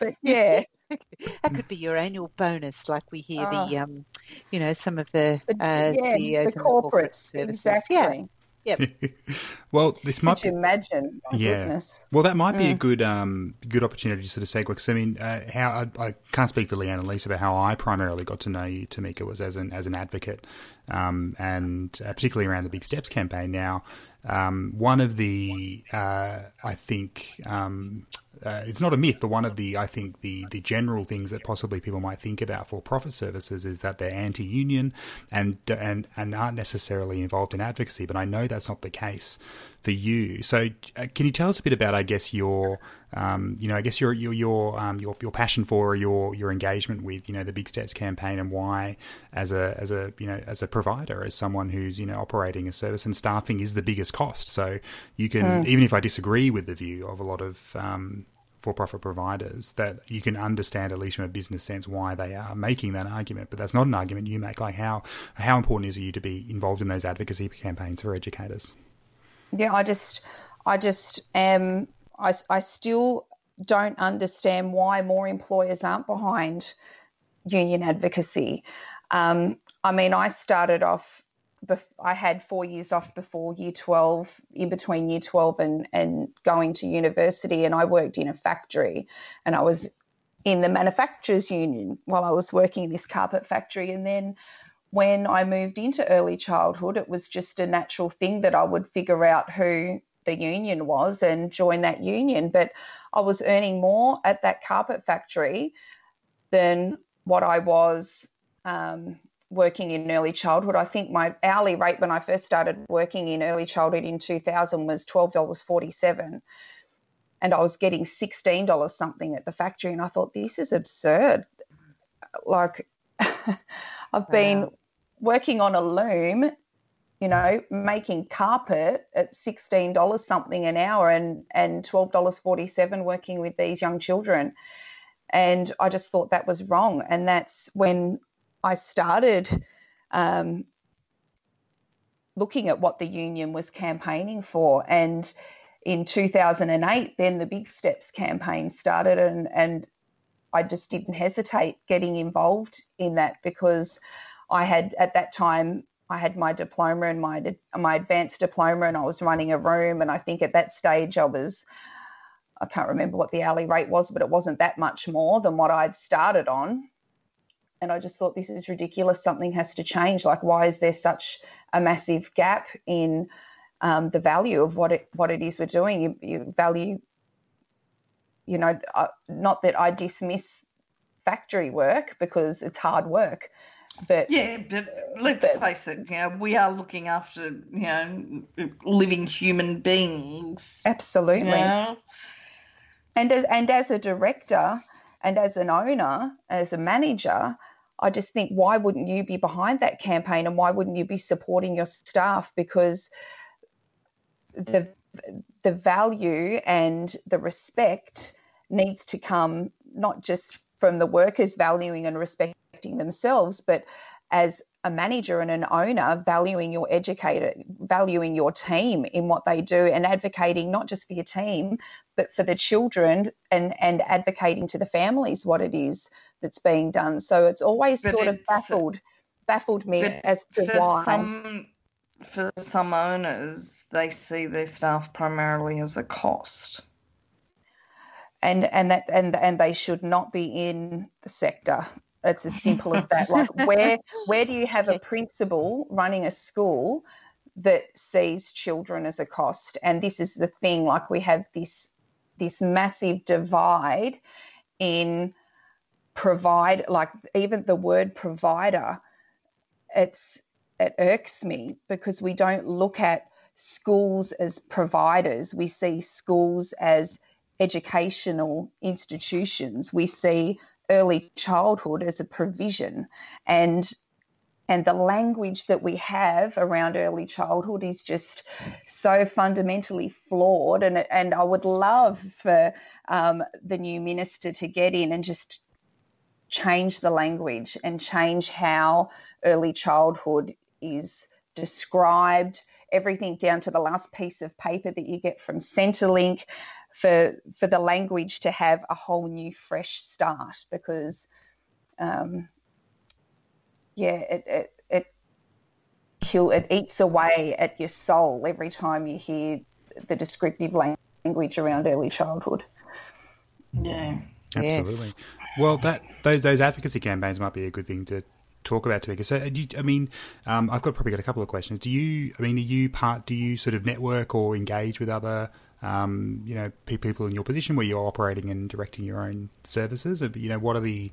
But yeah that could be your annual bonus, like we hear oh. the, um, you know, some of the, uh, yeah, CEOs the and corporates, the corporate services. Exactly. Yeah. Yep. well, this might Could be. imagine? My yeah. Goodness. Well, that might be mm. a good um, good opportunity to sort of segue. Because I mean, uh, how I, I, can't speak for Leanne and Lisa, but how I primarily got to know you, Tamika, was as an as an advocate, um, and uh, particularly around the Big Steps campaign. Now, um, one of the uh, I think um, uh, it's not a myth, but one of the I think the the general things that possibly people might think about for profit services is that they're anti-union and and and aren't necessarily involved in advocacy. But I know that's not the case for you. So, uh, can you tell us a bit about, I guess, your, um, you know, I guess your your your um, your your passion for your your engagement with, you know, the Big Steps campaign, and why, as a as a you know as a provider, as someone who's you know operating a service and staffing is the biggest cost. So you can, mm. even if I disagree with the view of a lot of um, for-profit providers that you can understand at least from a business sense why they are making that argument but that's not an argument you make like how how important is it you to be involved in those advocacy campaigns for educators yeah, I just, I just am, I, I still don't understand why more employers aren't behind union advocacy. Um, I mean, I started off, I had four years off before year 12, in between year 12 and, and going to university, and I worked in a factory and I was in the manufacturers union while I was working in this carpet factory. And then when I moved into early childhood, it was just a natural thing that I would figure out who the union was and join that union. But I was earning more at that carpet factory than what I was um, working in early childhood. I think my hourly rate when I first started working in early childhood in 2000 was $12.47. And I was getting $16 something at the factory. And I thought, this is absurd. Like, I've been working on a loom, you know, making carpet at sixteen dollars something an hour and and twelve dollars forty seven working with these young children, and I just thought that was wrong, and that's when I started. Um, looking at what the union was campaigning for and in 2008 then the big steps campaign started and and I just didn't hesitate getting involved in that because I had at that time I had my diploma and my my advanced diploma, and I was running a room. And I think at that stage I was I can't remember what the hourly rate was, but it wasn't that much more than what I'd started on. And I just thought this is ridiculous. Something has to change. Like, why is there such a massive gap in um, the value of what it what it is we're doing? You, you value, you know, uh, not that I dismiss factory work because it's hard work. But yeah, but let's but, face it, you know, we are looking after you know living human beings. Absolutely. You know? And as, and as a director and as an owner, as a manager, I just think why wouldn't you be behind that campaign and why wouldn't you be supporting your staff because the the value and the respect needs to come not just from the workers valuing and respecting themselves, but as a manager and an owner valuing your educator, valuing your team in what they do and advocating not just for your team, but for the children and, and advocating to the families what it is that's being done. So it's always but sort it's, of baffled baffled me as to why. Some, for some owners, they see their staff primarily as a cost. And and that and and they should not be in the sector. It's as simple as that. Like where where do you have a principal running a school that sees children as a cost? And this is the thing, like we have this this massive divide in provide like even the word provider it's it irks me because we don't look at schools as providers. We see schools as educational institutions. We see early childhood as a provision. And and the language that we have around early childhood is just so fundamentally flawed. And and I would love for um, the new minister to get in and just change the language and change how early childhood is described, everything down to the last piece of paper that you get from Centrelink for for the language to have a whole new fresh start because um, yeah it, it it kill it eats away at your soul every time you hear the descriptive language around early childhood. Yeah. Absolutely. Yes. well that those those advocacy campaigns might be a good thing to talk about Tamika. So, you, I mean, um, I've got probably got a couple of questions. Do you, I mean, are you part? Do you sort of network or engage with other um, you know, people in your position where you're operating and directing your own services? You know, what are the,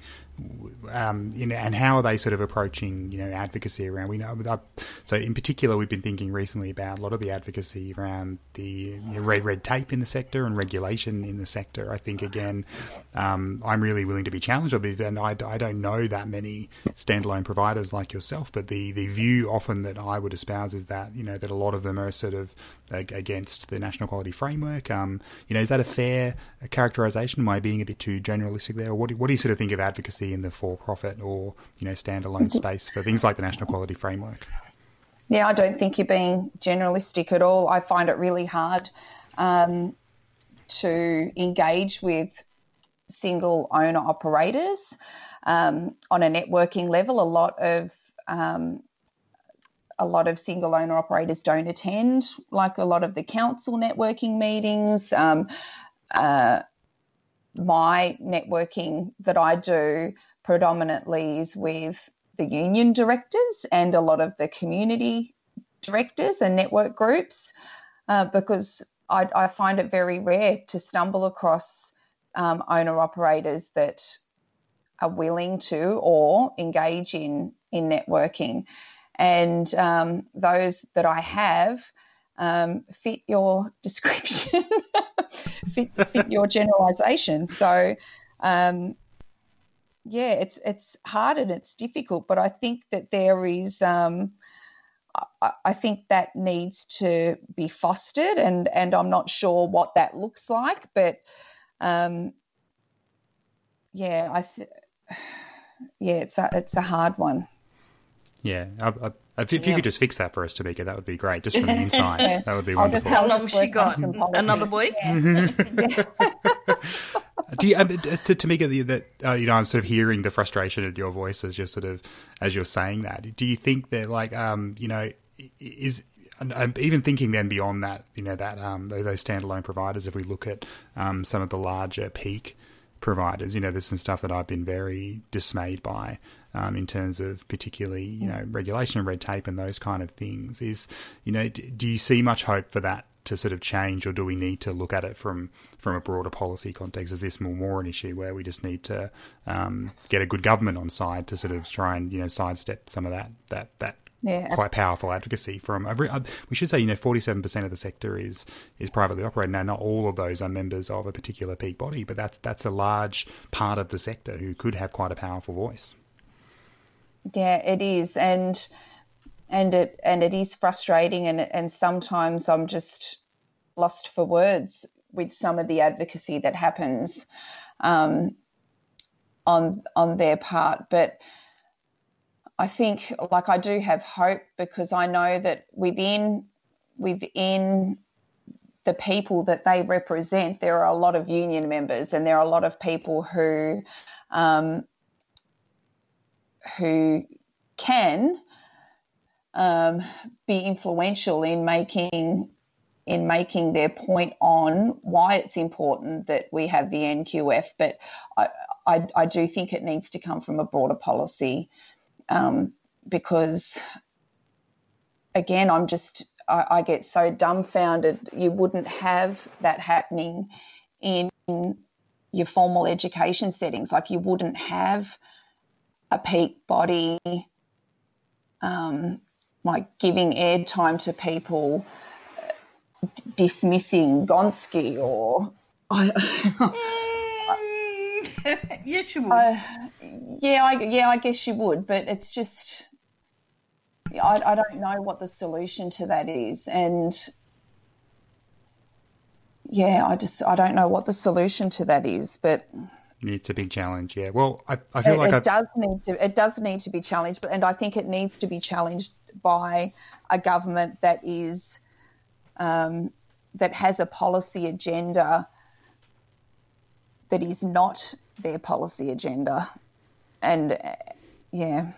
um, you know, and how are they sort of approaching, you know, advocacy around? We know, so in particular, we've been thinking recently about a lot of the advocacy around the you know, red red tape in the sector and regulation in the sector. I think again, um, I'm really willing to be challenged. And I, I don't know that many standalone providers like yourself, but the the view often that I would espouse is that you know that a lot of them are sort of against the national quality framework. Um, you know, is that a fair characterization? Am I being a bit too generalistic there? Or what do, what do you sort of think of advocacy in the for-profit or you know standalone space for things like the national quality framework? Yeah, I don't think you're being generalistic at all. I find it really hard um, to engage with single owner operators um, on a networking level. A lot of um, a lot of single owner operators don't attend, like a lot of the council networking meetings. Um, uh, my networking that I do predominantly is with the union directors and a lot of the community directors and network groups uh, because I, I, find it very rare to stumble across um, owner operators that are willing to or engage in in networking and um, those that I have um, fit your description, fit, fit, your generalisation. So, um, yeah, it's it's hard and it's difficult, but I think that there is. Um, I, I think that needs to be fostered, and and I'm not sure what that looks like, but um, yeah, I. Th- yeah, it's a it's a hard one. Yeah, I, I, if, if you could just fix that for us, Tamika, that would be great. Just from the inside, that would be wonderful. How long she got? Another week? Do you, um, to Tamika, that uh, you know, I'm sort of hearing the frustration in your voice as you're sort of as you're saying that. Do you think that, like, um, you know, is and I'm even thinking then beyond that, you know, that um, those standalone providers. If we look at um, some of the larger peak providers, you know, there's some stuff that I've been very dismayed by um, in terms of particularly you know regulation and red tape and those kind of things. Is you know do you see much hope for that to sort of change, or do we need to look at it from from a broader policy context? Is this more more an issue where we just need to um, get a good government on side to sort of try and you know sidestep some of that that that yeah. quite powerful advocacy from. We should say, you know, forty-seven percent of the sector is is privately operated. Now, not all of those are members of a particular peak body, but that's that's a large part of the sector who could have quite a powerful voice. Yeah, it is, and and it and it is frustrating, and and sometimes I'm just lost for words with some of the advocacy that happens um, on on their part, but I think like I do have hope because I know that within within the people that they represent, there are a lot of union members and there are a lot of people who um, who can um, be influential in making in making their point on why it's important that we have the NQF. But I, I, I do think it needs to come from a broader policy um, because again, I'm just I, I, get so dumbfounded. You wouldn't have that happening in your formal education settings. Like you wouldn't have peak body um, like giving airtime to people uh, dismissing Gonski or I, yes, you would. Uh, yeah, I, yeah, I guess you would, but it's just I, I don't know what the solution to that is, and yeah, I just I don't know what the solution to that is, but it's a big challenge. Yeah, well, I, I feel it, like it does need to it does need to be challenged, but and I think it needs to be challenged by a government that is um, that has a policy agenda that is not their policy agenda and uh, yeah.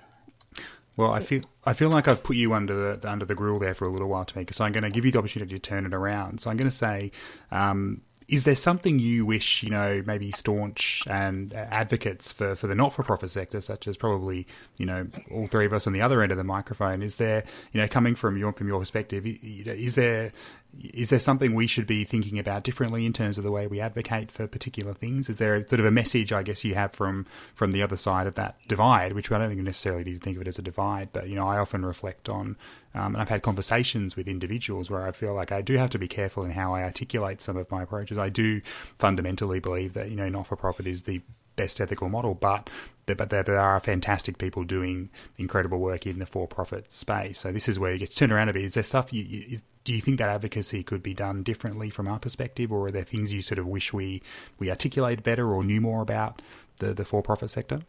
Well, I feel I feel like I've put you under the under the grill there for a little while, Tamika. So I'm going to give you the opportunity to turn it around. So I'm going to say, um, is there something you wish, you know, maybe staunch and advocates for, for the not for profit sector, such as probably, you know, all three of us on the other end of the microphone, is there, you know, coming from your from your perspective, is there is there something we should be thinking about differently in terms of the way we advocate for particular things? Is there sort of a message, I guess, you have from from the other side of that divide, which I don't think necessarily need to think of it as a divide, but you know, I often reflect on, um, and I've had conversations with individuals where I feel like I do have to be careful in how I articulate some of my approaches. I do fundamentally believe that you know, not for profit is the best ethical model, but but there, are fantastic people doing incredible work in the for-profit space. So this is where it gets turned around a bit. Is there stuff you, is, do you think that advocacy could be done differently from our perspective, or are there things you sort of wish we we articulated better or knew more about the the for-profit sector?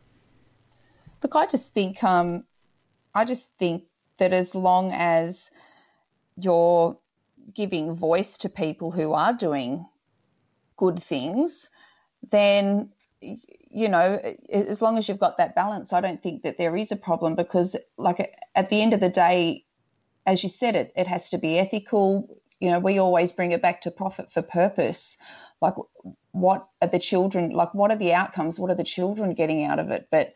Look, I just think um, I just think that as long as you're giving voice to people who are doing good things, then you know, as long as you've got that balance, I don't think that there is a problem because, like, at the end of the day, as you said, it it has to be ethical. You know, we always bring it back to profit for purpose. Like, what are the children? Like, what are the outcomes? What are the children getting out of it? But,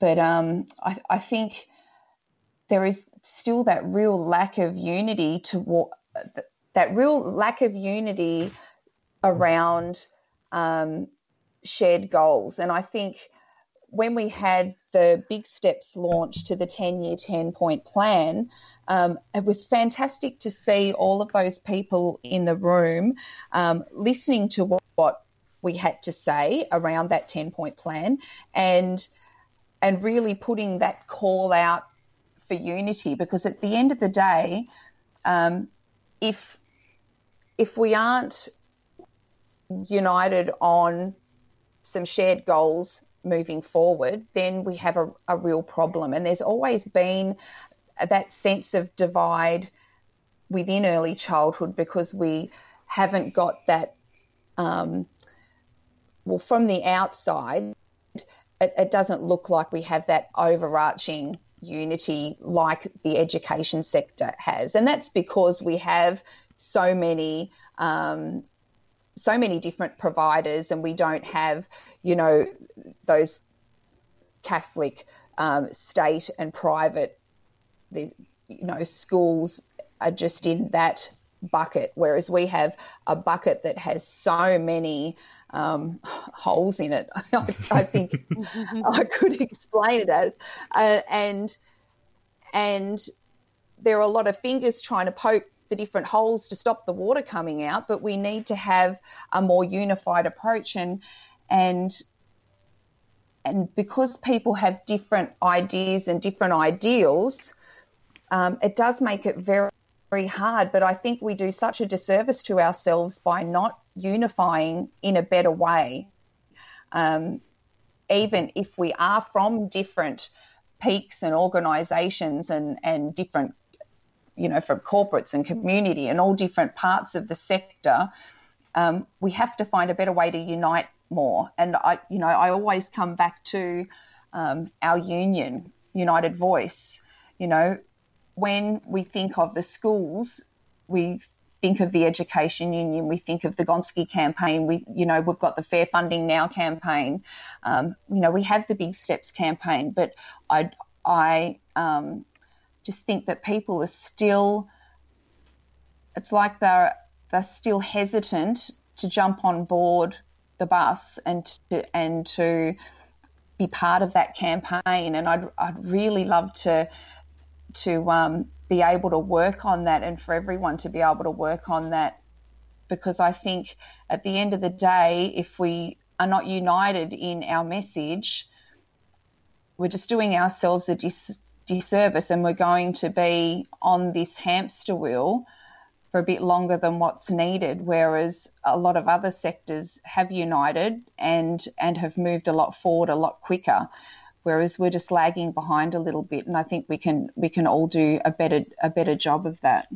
but um, I I think there is still that real lack of unity to that real lack of unity around um, shared goals. And I think when we had the big steps launch to the 10 year 10 point plan, um, it was fantastic to see all of those people in the room um, listening to what, what, we had to say around that 10 point plan and and really putting that call out for unity because at the end of the day um, if if we aren't united on some shared goals moving forward, then we have a, a real problem. And there's always been that sense of divide within early childhood because we haven't got that. Um, well, from the outside, it, it doesn't look like we have that overarching unity like the education sector has. And that's because we have so many um, so many different providers, and we don't have, you know, those Catholic, um, state, and private, the, you know, schools are just in that bucket, whereas we have a bucket that has so many um, holes in it. I, I think I could explain it as, uh, and and there are a lot of fingers trying to poke the different holes to stop the water coming out, but we need to have a more unified approach and and and because people have different ideas and different ideals, um, it does make it very very hard. But I think we do such a disservice to ourselves by not unifying in a better way. Um, even if we are from different peaks and organisations and and different you know, from corporates and community and all different parts of the sector, um, we have to find a better way to unite more. And I, you know, I always come back to um, our union, United Voice. You know, when we think of the schools, we think of the education union, we think of the Gonski campaign. We, you know, we've got the Fair Funding Now campaign. Um, you know, we have the Big Steps campaign, but I, I um, just think that people are still it's like they're they're still hesitant to jump on board the bus and to, and to be part of that campaign. And I'd, I'd really love to to um, be able to work on that and for everyone to be able to work on that. Because I think at the end of the day if we are not united in our message we're just doing ourselves a dis- disservice and we're going to be on this hamster wheel for a bit longer than what's needed whereas a lot of other sectors have united and and have moved a lot forward a lot quicker whereas we're just lagging behind a little bit and I think we can we can all do a better a better job of that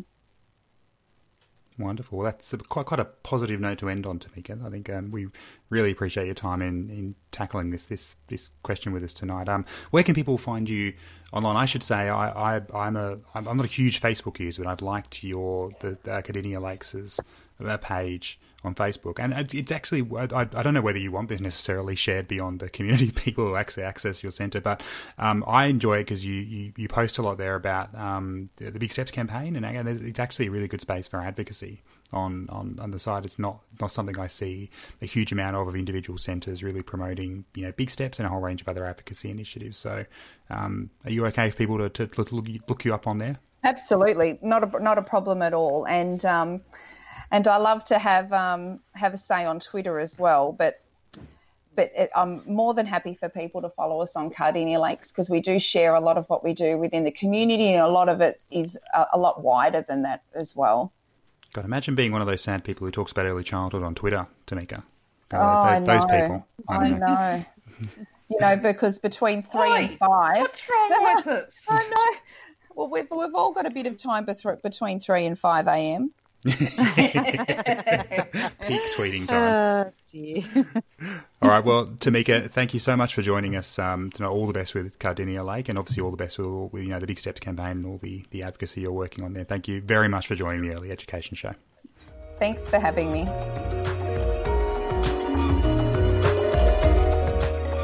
Wonderful. That's a, quite quite a positive note to end on, Tamika. I think um, we really appreciate your time in, in tackling this this this question with us tonight. Um, where can people find you online? I should say I, I I'm a I'm not a huge Facebook user, but I've liked your the, the Cardinia Lakes' uh, page on Facebook, and it's actually I, I don't know whether you want this necessarily shared beyond the community people who actually access your centre, but um, I enjoy it because you, you, you post a lot there about um, the, the, Big Steps campaign, and it's actually a really good space for advocacy on, on, on the side. It's not not something I see a huge amount of of individual centres really promoting you know big steps and a whole range of other advocacy initiatives. So, um, are you okay for people to, to look, look you up on there? Absolutely, not a not a problem at all, and um, and I love to have um, have a say on Twitter as well. But but it, I'm more than happy for people to follow us on Cardinia Lakes because we do share a lot of what we do within the community, and a lot of it is a, a lot wider than that as well. God, imagine being one of those sad people who talks about early childhood on Twitter, Tamika. Uh, oh, those, I know. those people. I, I know. know. you know, because between three Oi, and five. What's wrong with us? I know. Well, we've, we've all got a bit of time between 3 and 5 a.m. Peak tweeting time. Oh, all right. Well, Tamika, thank you so much for joining us. Um, to know all the best with Cardinia Lake, and obviously all the best with, with you know the Big Steps campaign and all the the advocacy you're working on there. Thank you very much for joining the Early Education Show. Thanks for having me.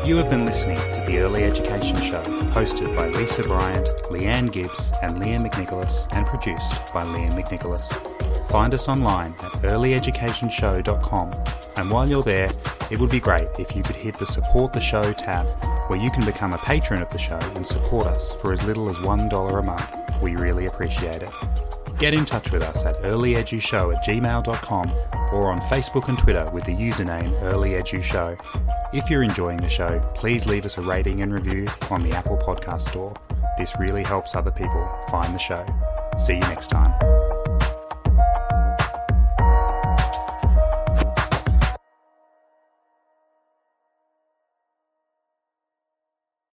You have been listening to the Early Education Show, hosted by Lisa Bryant, Leanne Gibbs, and Liam McNicholas, and produced by Liam McNicholas. Find us online at earlyeducationshow.com. And while you're there, it would be great if you could hit the Support the Show tab, where you can become a patron of the show and support us for as little as $1 a month. We really appreciate it. Get in touch with us at earlyedushow at gmail.com or on Facebook and Twitter with the username earlyedushow. If you're enjoying the show, please leave us a rating and review on the Apple Podcast Store. This really helps other people find the show. See you next time.